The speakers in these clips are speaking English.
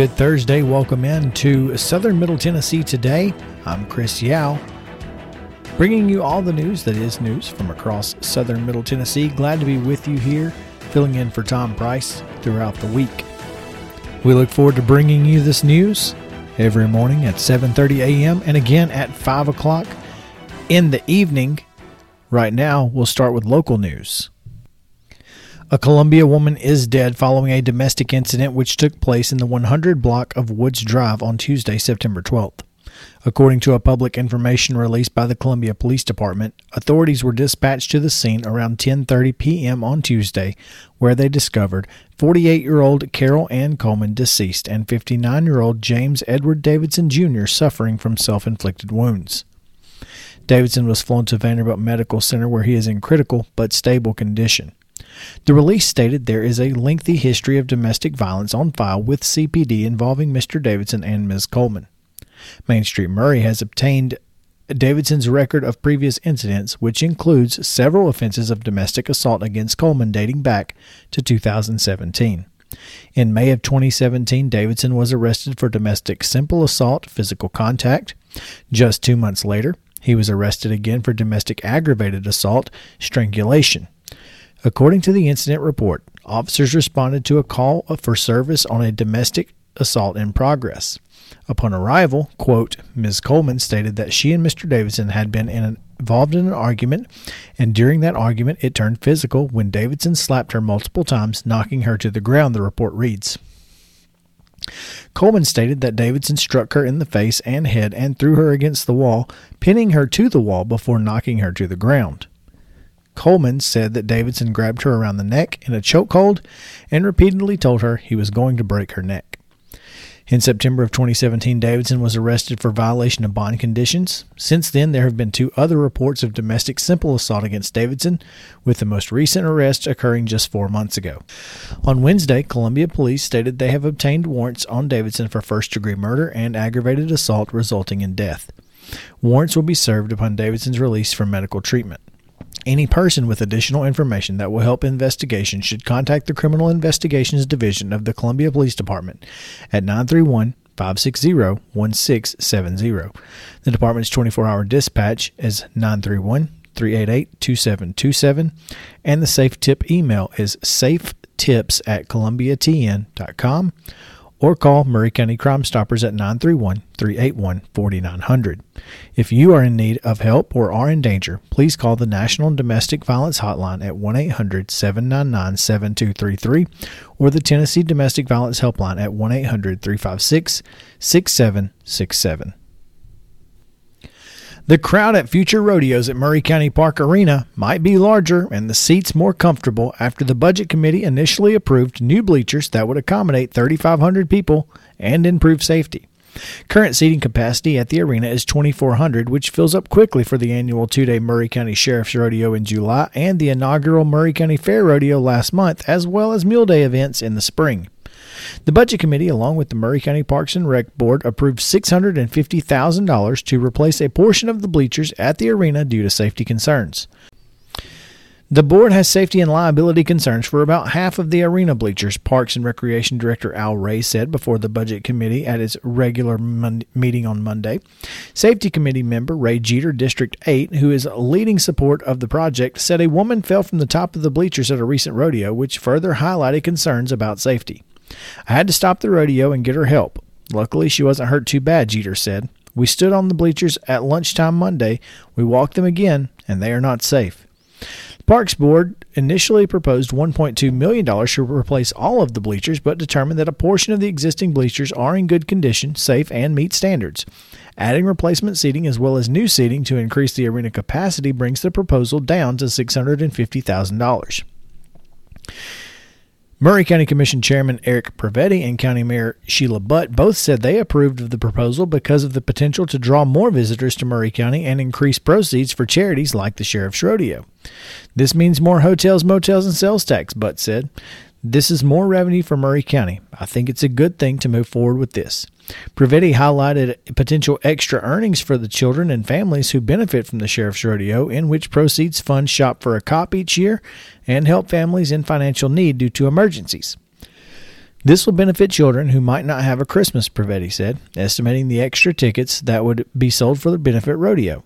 good Thursday. Welcome in to Southern Middle Tennessee today. I'm Chris Yao, bringing you all the news that is news from across Southern Middle Tennessee. Glad to be with you here, filling in for Tom Price throughout the week. We look forward to bringing you this news every morning at 7:30 a.m. and again at 5 o'clock in the evening. Right now, we'll start with local news. A Columbia woman is dead following a domestic incident which took place in the 100 block of Woods Drive on Tuesday, September 12th. According to a public information released by the Columbia Police Department, authorities were dispatched to the scene around 10:30 p.m. on Tuesday, where they discovered 48-year-old Carol Ann Coleman deceased and 59-year-old James Edward Davidson Jr. suffering from self-inflicted wounds. Davidson was flown to Vanderbilt Medical Center where he is in critical but stable condition. The release stated there is a lengthy history of domestic violence on file with CPD involving Mr. Davidson and Ms. Coleman. Main Street Maury has obtained Davidson's record of previous incidents, which includes several offenses of domestic assault against Coleman dating back to 2017. In May of 2017, Davidson was arrested for domestic simple assault, physical contact. Just two months later, he was arrested again for domestic aggravated assault, strangulation. According to the incident report, officers responded to a call for service on a domestic assault in progress. Upon arrival, quote, Ms. Coleman stated that she and Mr. Davidson had been in an, involved in an argument, and during that argument it turned physical when Davidson slapped her multiple times, knocking her to the ground, the report reads. Coleman stated that Davidson struck her in the face and head and threw her against the wall, pinning her to the wall before knocking her to the ground. Coleman said that Davidson grabbed her around the neck in a chokehold and repeatedly told her he was going to break her neck. In September of 2017, Davidson was arrested for violation of bond conditions. Since then, there have been two other reports of domestic simple assault against Davidson, with the most recent arrest occurring just four months ago. On Wednesday, Columbia police stated they have obtained warrants on Davidson for first degree murder and aggravated assault resulting in death. Warrants will be served upon Davidson's release from medical treatment. Any person with additional information that will help investigation should contact the Criminal Investigations Division of the Columbia Police Department at 931 560 1670. The department's 24 hour dispatch is 931 388 2727, and the Safe Tip email is safetips at columbiatn.com or call Maury County Crime Stoppers at 931 381 4900. If you are in need of help or are in danger, please call the National Domestic Violence Hotline at 1 800 799 7233 or the Tennessee Domestic Violence Helpline at 1 800 356 6767. The crowd at future rodeos at Maury County Park Arena might be larger and the seats more comfortable after the Budget Committee initially approved new bleachers that would accommodate 3,500 people and improve safety. Current seating capacity at the arena is 2,400, which fills up quickly for the annual two day Maury County Sheriff's Rodeo in July and the inaugural Maury County Fair Rodeo last month, as well as Mule Day events in the spring. The Budget Committee, along with the Maury County Parks and Rec Board, approved $650,000 to replace a portion of the bleachers at the arena due to safety concerns. The board has safety and liability concerns for about half of the arena bleachers, Parks and Recreation Director Al Ray said before the Budget Committee at its regular mon- meeting on Monday. Safety Committee member Ray Jeter, District 8, who is a leading support of the project, said a woman fell from the top of the bleachers at a recent rodeo, which further highlighted concerns about safety. I had to stop the rodeo and get her help. Luckily, she wasn't hurt too bad, Jeter said. We stood on the bleachers at lunchtime Monday. We walked them again, and they are not safe. The Parks Board initially proposed $1.2 million to replace all of the bleachers, but determined that a portion of the existing bleachers are in good condition, safe, and meet standards. Adding replacement seating as well as new seating to increase the arena capacity brings the proposal down to $650,000. Maury County Commission Chairman Eric Previti and County Mayor Sheila Butt both said they approved of the proposal because of the potential to draw more visitors to Maury County and increase proceeds for charities like the Sheriff's Rodeo. This means more hotels, motels, and sales tax, Butt said. This is more revenue for Maury County. I think it's a good thing to move forward with this. Previti highlighted potential extra earnings for the children and families who benefit from the Sheriff's Rodeo, in which proceeds fund Shop for a Cop each year and help families in financial need due to emergencies. This will benefit children who might not have a Christmas, Previti said, estimating the extra tickets that would be sold for the benefit rodeo.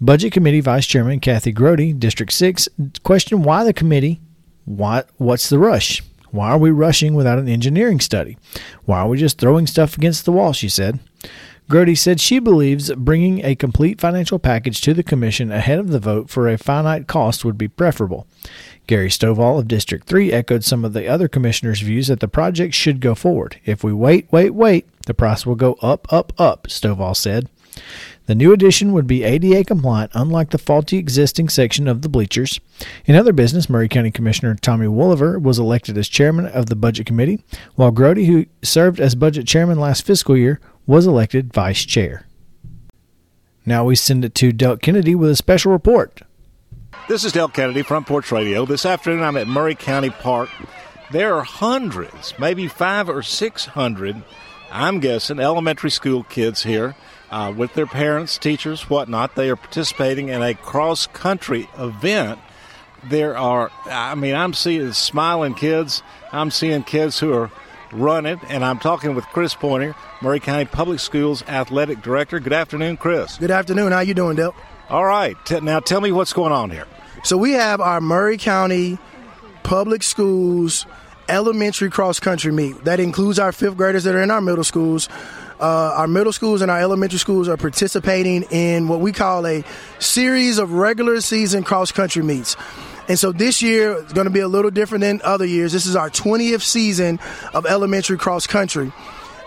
Budget Committee Vice Chairman Kathy Grody, District 6, questioned why the committee, why, what's the rush? Why are we rushing without an engineering study? Why are we just throwing stuff against the wall? She said. Grody said she believes bringing a complete financial package to the Commission ahead of the vote for a finite cost would be preferable. Gary Stovall of District 3 echoed some of the other commissioners' views that the project should go forward. If we wait, wait, wait, the price will go up, up, up, Stovall said. The new addition would be ADA compliant, unlike the faulty existing section of the bleachers. In other business, Maury County Commissioner Tommy Wooliver was elected as chairman of the Budget Committee, while Grody, who served as budget chairman last fiscal year, was elected vice chair. Now we send it to Delk Kennedy with a special report. This is Delk Kennedy, Front Porch Radio. This afternoon I'm at Maury County Park. There are hundreds, maybe five or six hundred, I'm guessing, elementary school kids here uh, with their parents, teachers, whatnot. They are participating in a cross country event. There are, I mean, I'm seeing smiling kids. I'm seeing kids who are running, and I'm talking with Chris Pointer, Maury County Public Schools Athletic Director. Good afternoon, Chris. Good afternoon. How you doing, Dale? All right. Now tell me what's going on here. So we have our Maury County Public Schools elementary cross country meet. That includes our fifth graders that are in our middle schools. Uh, our middle schools and our elementary schools are participating in what we call a series of regular season cross country meets. And so this year is going to be a little different than other years. This is our 20th season of elementary cross country.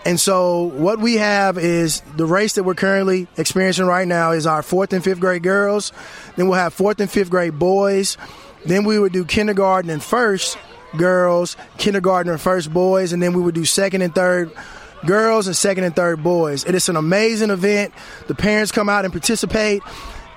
And so what we have is the race that we're currently experiencing right now is our fourth and fifth grade girls. Then we'll have fourth and fifth grade boys. Then we would do kindergarten and first girls, kindergarten and first boys, and then we would do second and third girls and second and third boys. It is an amazing event. The parents come out and participate.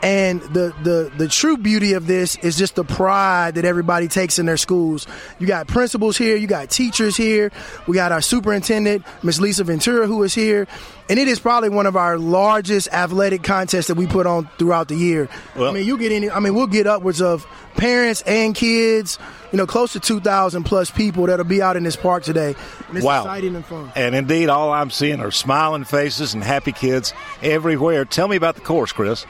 And the, the, the true beauty of this is just the pride that everybody takes in their schools. You got principals here, you got teachers here, we got our superintendent, Miss Lisa Ventura, who is here. And it is probably one of our largest athletic contests that we put on throughout the year. Well, I mean, you get any, I mean, we'll get upwards of parents and kids, you know, close to 2,000 plus people that'll be out in this park today. And it's wow. exciting and fun. And indeed, all I'm seeing are smiling faces and happy kids everywhere. Tell me about the course, Chris.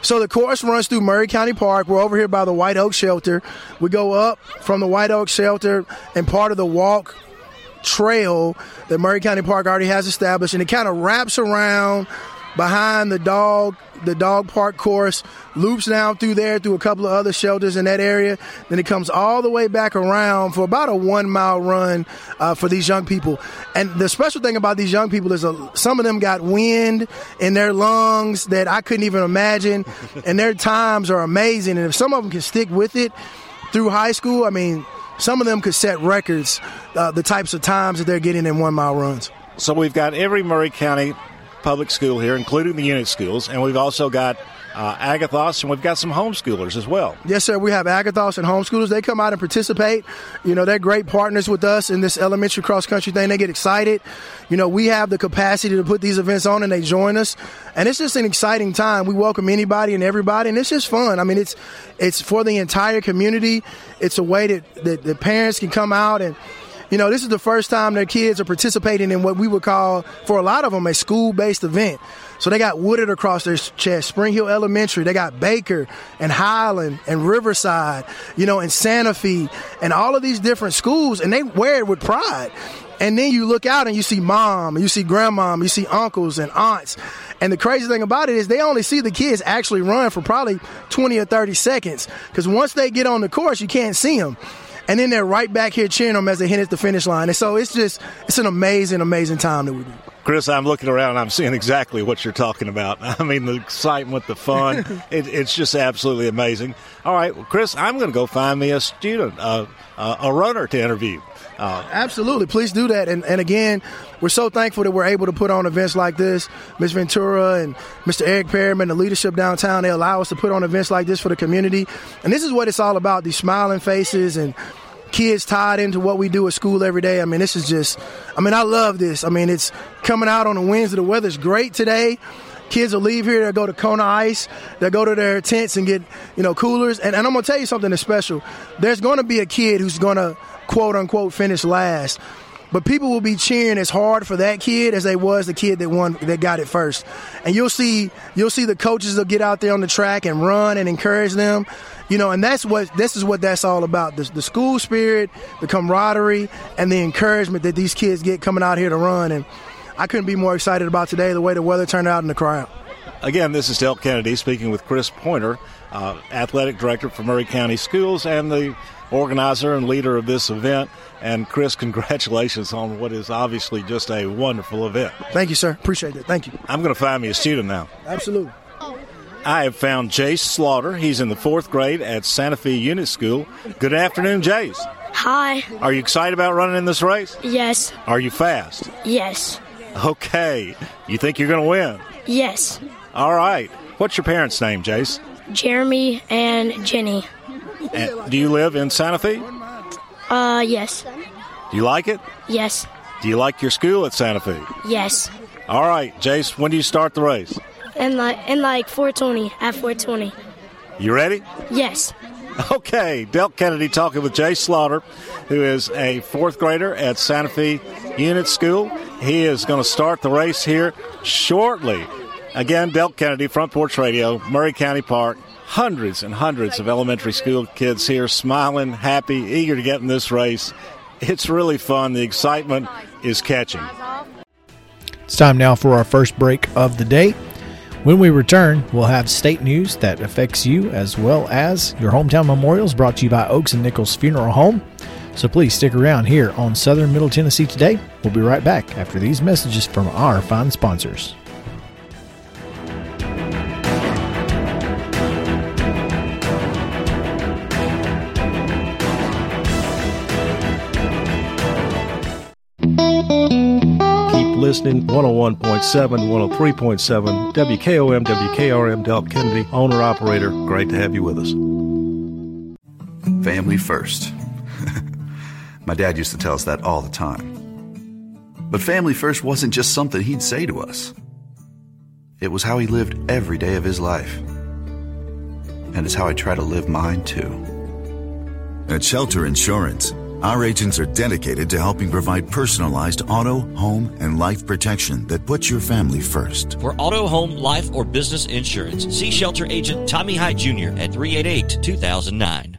So the course runs through Maury County Park. We're over here by the White Oak Shelter. We go up from the White Oak Shelter and part of the walk trail that Maury County Park already has established, and it kind of wraps around behind the dog the dog park course loops down through there through a couple of other shelters in that area. Then it comes all the way back around for about a one mile run uh, for these young people. And the special thing about these young people is a, some of them got wind in their lungs that i couldn't even imagine. And their times are amazing. And if some of them can stick with it through high school i mean some of them could set records uh, the types of times that they're getting in one mile runs. So we've got every Maury County public school here, including the unit schools, and we've also got uh, Agathos, and we've got some homeschoolers as well. Yes, sir. We have Agathos and homeschoolers. They come out and participate. You know, they're great partners with us in this elementary cross country thing. They get excited. You know, we have the capacity to put these events on, and they join us. And it's just an exciting time. We welcome anybody and everybody, and it's just fun. I mean, it's it's for the entire community. It's a way that, that the parents can come out and you know, this is the first time their kids are participating in what we would call, for a lot of them, a school based event. So they got Wooded across their chest, Spring Hill Elementary, they got Baker and Highland and Riverside, you know, and Santa Fe and all of these different schools, and they wear it with pride. And then you look out and you see mom, you see grandmom, you see uncles and aunts. And the crazy thing about it is they only see the kids actually run for probably 20 or 30 seconds. Because once they get on the course, you can't see them and then they're right back here cheering them as they hit the finish line. And so it's just it's an amazing, amazing time that we do. Chris, I'm looking around and I'm seeing exactly what you're talking about. I mean, the excitement, the fun, it, it's just absolutely amazing. All right, well, Chris, I'm going to go find me a student, uh, uh, a runner to interview. Uh, Absolutely, please do that. And, and again, we're so thankful that we're able to put on events like this. Ms. Ventura and Mr. Eric Perriman, the leadership downtown, they allow us to put on events like this for the community. And this is what it's all about: these smiling faces and kids tied into what we do at school every day. I mean, this is just, I mean, I love this. I mean, it's coming out on the winds of the weather's great today. Kids will leave here, they'll go to Kona Ice, they'll go to their tents and get, you know, coolers. And, and I'm to tell you something that's special. There's to be a kid who's to, quote unquote, finish last. but people will be cheering as hard for that kid as they was the kid that won that got it first. And you'll see you'll see the coaches will get out there on the track and run and encourage them. You know, and that's what this is what that's all about. The, the school spirit, the camaraderie, and the encouragement that these kids get coming out here to run. And I couldn't be more excited about today, the way the weather turned out in the crowd. Again, this is Delk Kennedy speaking with Chris Pointer, uh, athletic director for Maury County Schools and the organizer and leader of this event. And Chris, congratulations on what is obviously just a wonderful event. Thank you, sir. Appreciate it. Thank you. I'm going to find me a student now. Absolutely. I have found Jace Slaughter. He's in the fourth grade at Santa Fe Unit School. Good afternoon, Jace. Hi. Are you excited about running in this race? Yes. Are you fast? Yes. Okay. You think you're going to win? Yes. All right. What's your parents' name, Jace? Jeremy and Jenny. And do you live in Santa Fe? Uh, yes. Do you like it? Yes. Do you like your school at Santa Fe? Yes. All right, Jace, when do you start the race? In like in like 420 at 420. You ready? Yes. Okay, Delk Kennedy talking with Jay Slaughter, who is a fourth grader at Santa Fe Unit School. He is going to start the race here shortly. Again, Delk Kennedy, Front Porch Radio, Maury County Park. Hundreds and hundreds of elementary school kids here smiling, happy, eager to get in this race. It's really fun. The excitement is catching. It's time now for our first break of the day. When we return, we'll have state news that affects you as well as your hometown memorials brought to you by Oaks and Nichols Funeral Home. So please stick around here on Southern Middle Tennessee today. We'll be right back after these messages from our fine sponsors. Listening 101.7, 103.7, WKOM, WKRM, Del Kennedy, owner operator. Great to have you with us. Family first. My dad used to tell us that all the time. But family first wasn't just something he'd say to us, it was how he lived every day of his life. And it's how I try to live mine too. At Shelter Insurance, our agents are dedicated to helping provide personalized auto, home, and life protection that puts your family first. For auto, home, life, or business insurance, see Shelter Agent Tommy Hyde Jr. at 388 2009.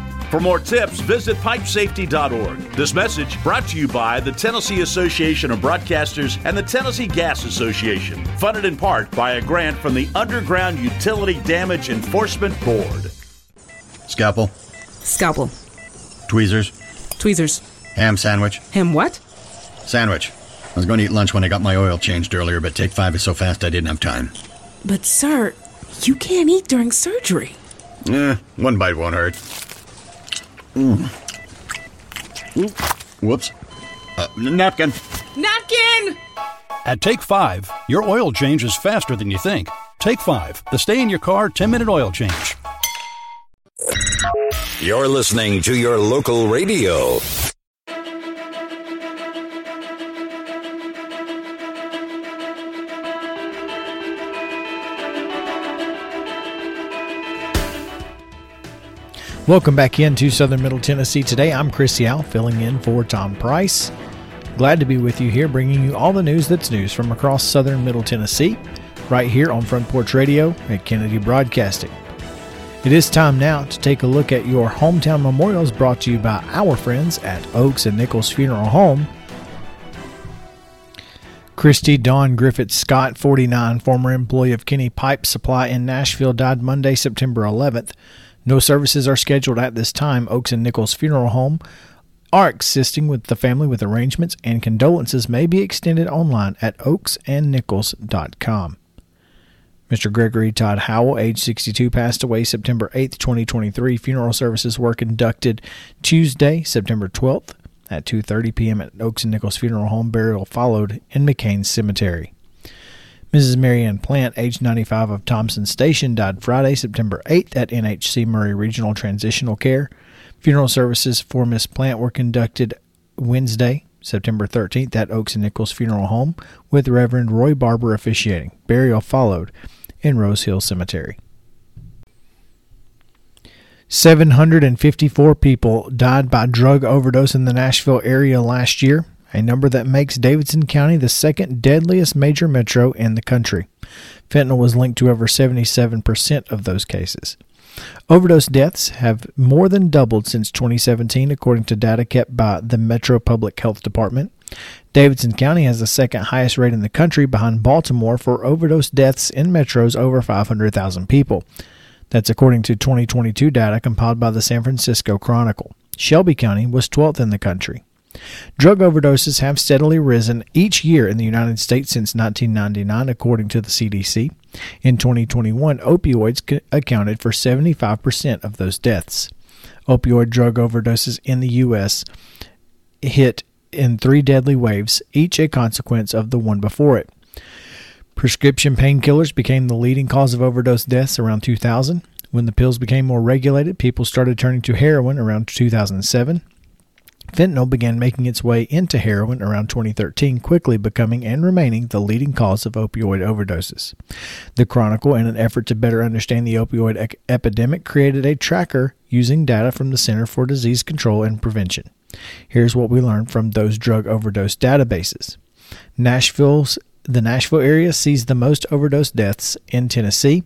For more tips, visit pipesafety.org. This message brought to you by the Tennessee Association of Broadcasters and the Tennessee Gas Association, funded in part by a grant from the Underground Utility Damage Enforcement Board. Scalpel. Scalpel. Tweezers. Tweezers. Ham sandwich. Ham what? Sandwich. I was going to eat lunch when I got my oil changed earlier, but take five is so fast I didn't have time. But, sir, you can't eat during surgery. Eh, one bite won't hurt. Mm. Whoops. Uh, napkin. Napkin! At Take 5, your oil change is faster than you think. Take 5, the stay in your car 10 minute oil change. You're listening to your local radio. Welcome back into Southern Middle Tennessee today. I'm Chris Yao, filling in for Tom Price. Glad to be with you here, bringing you all the news that's news from across Southern Middle Tennessee, right here on Front Porch Radio at Kennedy Broadcasting. It is time now to take a look at your hometown memorials brought to you by our friends at Oaks and Nichols Funeral Home. Christy Dawn Griffith Scott, 49, former employee of Kenny Pipe Supply in Nashville, died Monday, September 11th. No services are scheduled at this time. Oaks and Nichols Funeral Home are assisting with the family with arrangements, and condolences may be extended online at oaksandnichols.com. Mr. Gregory Todd Howell, age 62, passed away September 8, 2023. Funeral services were conducted Tuesday, September 12th at 2:30 p.m. at Oaks and Nichols Funeral Home. Burial followed in McCain Cemetery. Mrs. Marianne Plant, age 95 of Thompson Station, died Friday, September 8th at NHC Maury Regional Transitional Care. Funeral services for Miss Plant were conducted Wednesday, September 13th at Oaks and Nichols Funeral Home with Reverend Roy Barber officiating. Burial followed in Rose Hill Cemetery. 754 people died by drug overdose in the Nashville area last year, a number that makes Davidson County the second deadliest major metro in the country. Fentanyl was linked to over 77% of those cases. Overdose deaths have more than doubled since 2017, according to data kept by the Metro Public Health Department. Davidson County has the second highest rate in the country behind Baltimore for overdose deaths in metros over 500,000 people. That's according to 2022 data compiled by the San Francisco Chronicle. Shelby County was 12th in the country. Drug overdoses have steadily risen each year in the United States since 1999, according to the CDC. In 2021, opioids accounted for 75% of those deaths. Opioid drug overdoses in the U.S. hit in three deadly waves, each a consequence of the one before it. Prescription painkillers became the leading cause of overdose deaths around 2000. When the pills became more regulated, people started turning to heroin around 2007. Fentanyl began making its way into heroin around 2013, quickly becoming and remaining the leading cause of opioid overdoses. The Chronicle, in an effort to better understand the opioid e- epidemic, created a tracker using data from the Center for Disease Control and Prevention. Here's what we learned from those drug overdose databases. Nashville's the Nashville area sees the most overdose deaths in Tennessee.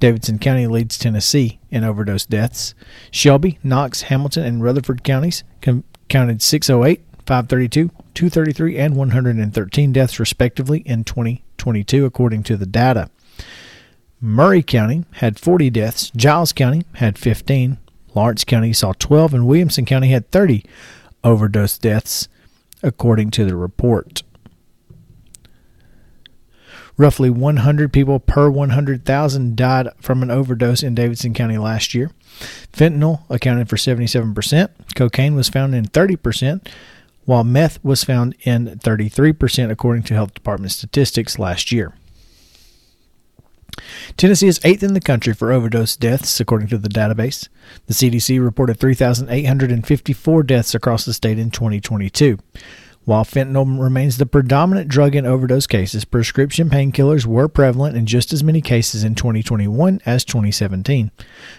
Davidson County leads Tennessee in overdose deaths. Shelby, Knox, Hamilton, and Rutherford counties com- counted 608, 532, 233, and 113 deaths respectively in 2022, according to the data. Maury County had 40 deaths, Giles County had 15, Lawrence County saw 12, and Williamson County had 30 overdose deaths, according to the report. Roughly 100 people per 100,000 died from an overdose in Davidson County last year. Fentanyl accounted for 77%, cocaine was found in 30%, while meth was found in 33%, according to Health Department statistics last year. Tennessee is eighth in the country for overdose deaths, according to the database. The CDC reported 3,854 deaths across the state in 2022. While fentanyl remains the predominant drug in overdose cases, prescription painkillers were prevalent in just as many cases in 2021 as 2017,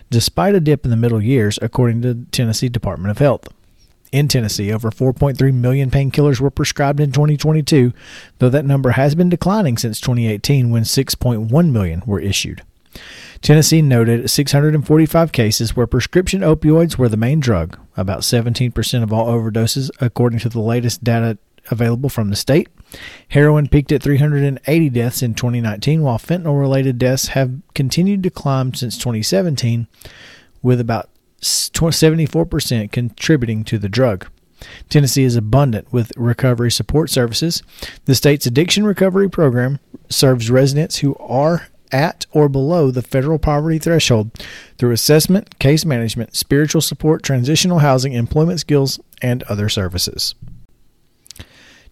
despite a dip in the middle years, according to the Tennessee Department of Health. In Tennessee, over 4.3 million painkillers were prescribed in 2022, though that number has been declining since 2018 when 6.1 million were issued. Tennessee noted 645 cases where prescription opioids were the main drug, about 17% of all overdoses, according to the latest data available from the state. Heroin peaked at 380 deaths in 2019, while fentanyl related deaths have continued to climb since 2017, with about 74% contributing to the drug. Tennessee is abundant with recovery support services. The state's addiction recovery program serves residents who are at or below the federal poverty threshold through assessment, case management, spiritual support, transitional housing, employment skills, and other services.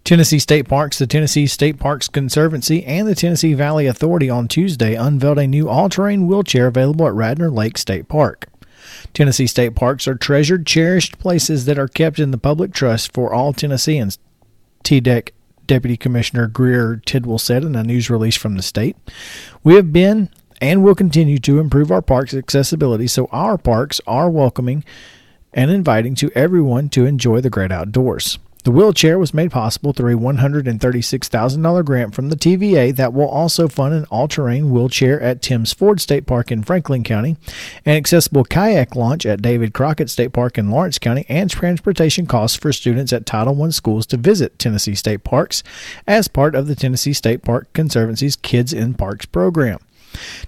Tennessee State Parks, the Tennessee State Parks Conservancy, and the Tennessee Valley Authority on Tuesday unveiled a new all terrain wheelchair available at Radnor Lake State Park. Tennessee State Parks are treasured, cherished places that are kept in the public trust for all Tennesseans. TDEC Deputy Commissioner Greer Tidwell said in a news release from the state. We have been and will continue to improve our parks' accessibility so our parks are welcoming and inviting to everyone to enjoy the great outdoors. The wheelchair was made possible through a $136,000 grant from the TVA that will also fund an all terrain wheelchair at Tims Ford State Park in Franklin County, an accessible kayak launch at David Crockett State Park in Lawrence County, and transportation costs for students at Title I schools to visit Tennessee State Parks as part of the Tennessee State Park Conservancy's Kids in Parks program.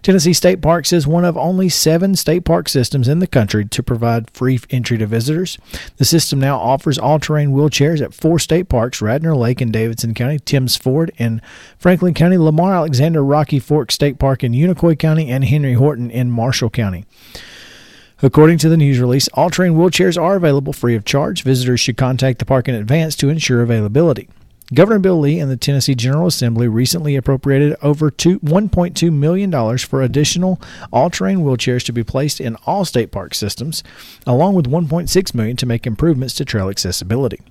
Tennessee State Parks is one of only seven state park systems in the country to provide free entry to visitors. The system now offers all terrain wheelchairs at four state parks Radnor Lake in Davidson County, Tims Ford in Franklin County, Lamar Alexander Rocky Fork State Park in Unicoi County, and Henry Horton in Marshall County. According to the news release, all terrain wheelchairs are available free of charge. Visitors should contact the park in advance to ensure availability. Governor Bill Lee and the Tennessee General Assembly recently appropriated over $1.2 million for additional all-terrain wheelchairs to be placed in all state park systems, along with 1.6 million to make improvements to trail accessibility.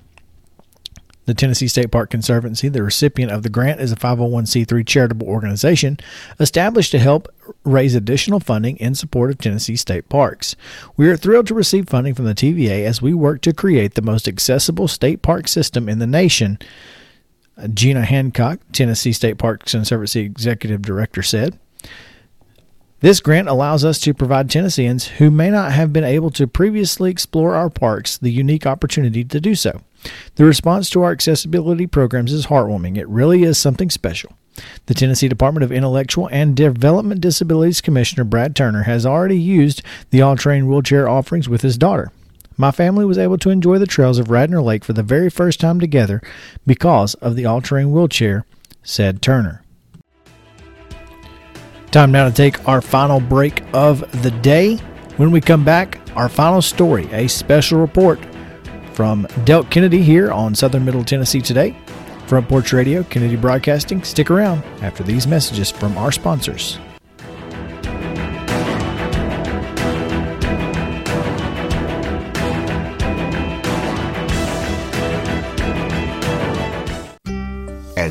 The Tennessee State Park Conservancy, the recipient of the grant, is a 501c3 charitable organization established to help raise additional funding in support of Tennessee state parks. We are thrilled to receive funding from the TVA as we work to create the most accessible state park system in the nation Gina Hancock, Tennessee State Parks Conservancy Executive Director, said. This grant allows us to provide Tennesseans who may not have been able to previously explore our parks the unique opportunity to do so. The response to our accessibility programs is heartwarming. It really is something special. The Tennessee Department of Intellectual and Development Disabilities Commissioner Brad Turner has already used the all terrain wheelchair offerings with his daughter. My family was able to enjoy the trails of Radnor Lake for the very first time together because of the all terrain wheelchair, said Turner. Time now to take our final break of the day. When we come back, our final story, a special report from Delk Kennedy here on Southern Middle Tennessee today. Front Porch Radio, Kennedy Broadcasting. Stick around after these messages from our sponsors.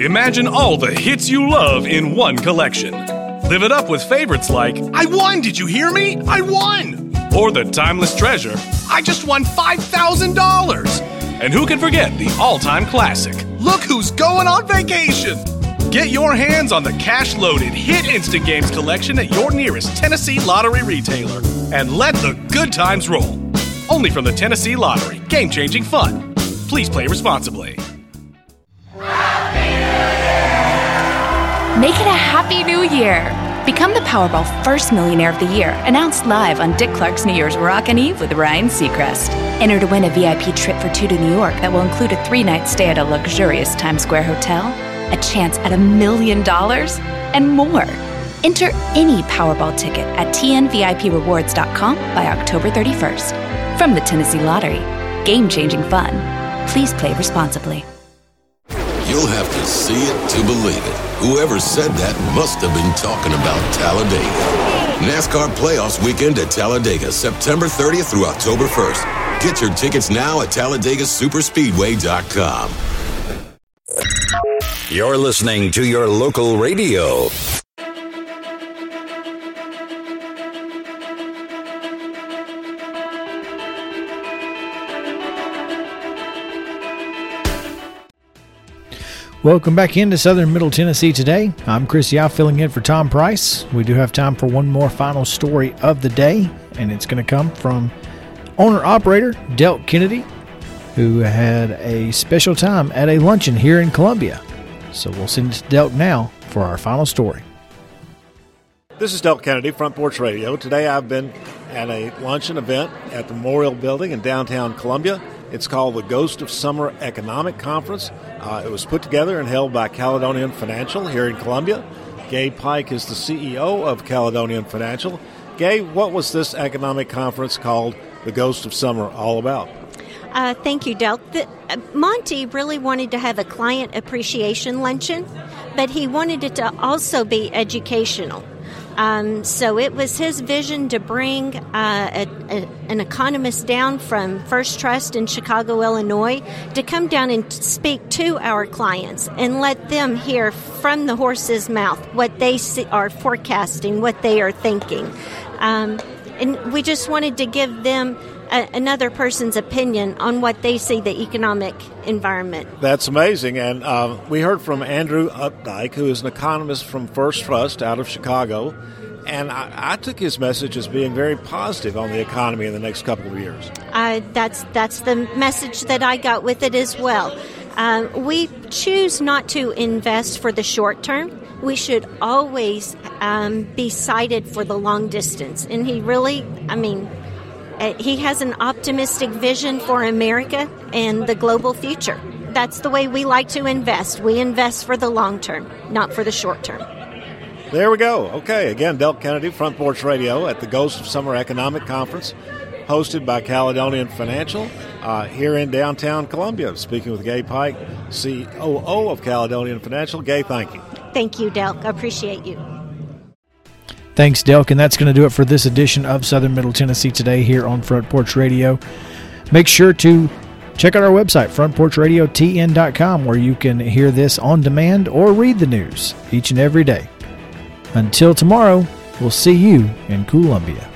Imagine all the hits you love in one collection. Live it up with favorites like I won, did you hear me? I won! Or the timeless treasure, I just won $5,000! And who can forget the all time classic, Look Who's Going on Vacation! Get your hands on the cash loaded Hit Instant Games collection at your nearest Tennessee Lottery retailer and let the good times roll. Only from the Tennessee Lottery. Game changing fun. Please play responsibly. Make it a happy new year. Become the Powerball First Millionaire of the Year, announced live on Dick Clark's New Year's Rockin' Eve with Ryan Seacrest. Enter to win a VIP trip for two to New York that will include a three night stay at a luxurious Times Square hotel, a chance at a million dollars, and more. Enter any Powerball ticket at tnviprewards.com by October 31st. From the Tennessee Lottery, game changing fun. Please play responsibly. You'll have to see it to believe it. Whoever said that must have been talking about Talladega. NASCAR Playoffs Weekend at Talladega, September 30th through October 1st. Get your tickets now at TalladegaSuperspeedway.com. You're listening to your local radio. Welcome back into Southern Middle Tennessee today. I'm Chris Yao filling in for Tom Price. We do have time for one more final story of the day, and it's going to come from owner operator Delk Kennedy, who had a special time at a luncheon here in Columbia. So we'll send it to Delk now for our final story. This is Delk Kennedy, Front Porch Radio. Today I've been at a luncheon event at the Memorial Building in downtown Columbia. It's called the Ghost of Summer Economic Conference. Uh, it was put together and held by Caledonian Financial here in Columbia. Gay Pike is the CEO of Caledonian Financial. Gay, what was this economic conference called the Ghost of Summer all about? Uh, thank you, Del. The, uh, Monty really wanted to have a client appreciation luncheon, but he wanted it to also be educational. Um, so it was his vision to bring uh, a, a, an economist down from First Trust in Chicago, Illinois, to come down and speak to our clients and let them hear from the horse's mouth what they see, are forecasting, what they are thinking. Um, and we just wanted to give them a, another person's opinion on what they see the economic environment. That's amazing. And uh, we heard from Andrew Updike, who is an economist from First Trust out of Chicago. And I, I, took his message as being very positive on the economy in the next couple of years. Uh, that's that's the message that I got with it as well. Uh, we choose not to invest for the short term. We should always um, be sighted for the long distance. And he really, I mean, uh, he has an optimistic vision for America and the global future. That's the way we like to invest. We invest for the long term, not for the short term. There we go. Okay, again, Delk Kennedy, Front Porch Radio at the Ghost of Summer Economic Conference, hosted by Caledonian Financial uh, here in downtown Columbia. Speaking with Gay Pike, COO of Caledonian Financial. Gay, thank you. Thank you, Delk. Appreciate you. Thanks, Delk. And that's going to do it for this edition of Southern Middle Tennessee today here on Front Porch Radio. Make sure to check out our website, frontporchradiotn.com, where you can hear this on demand or read the news each and every day. Until tomorrow, we'll see you in Columbia.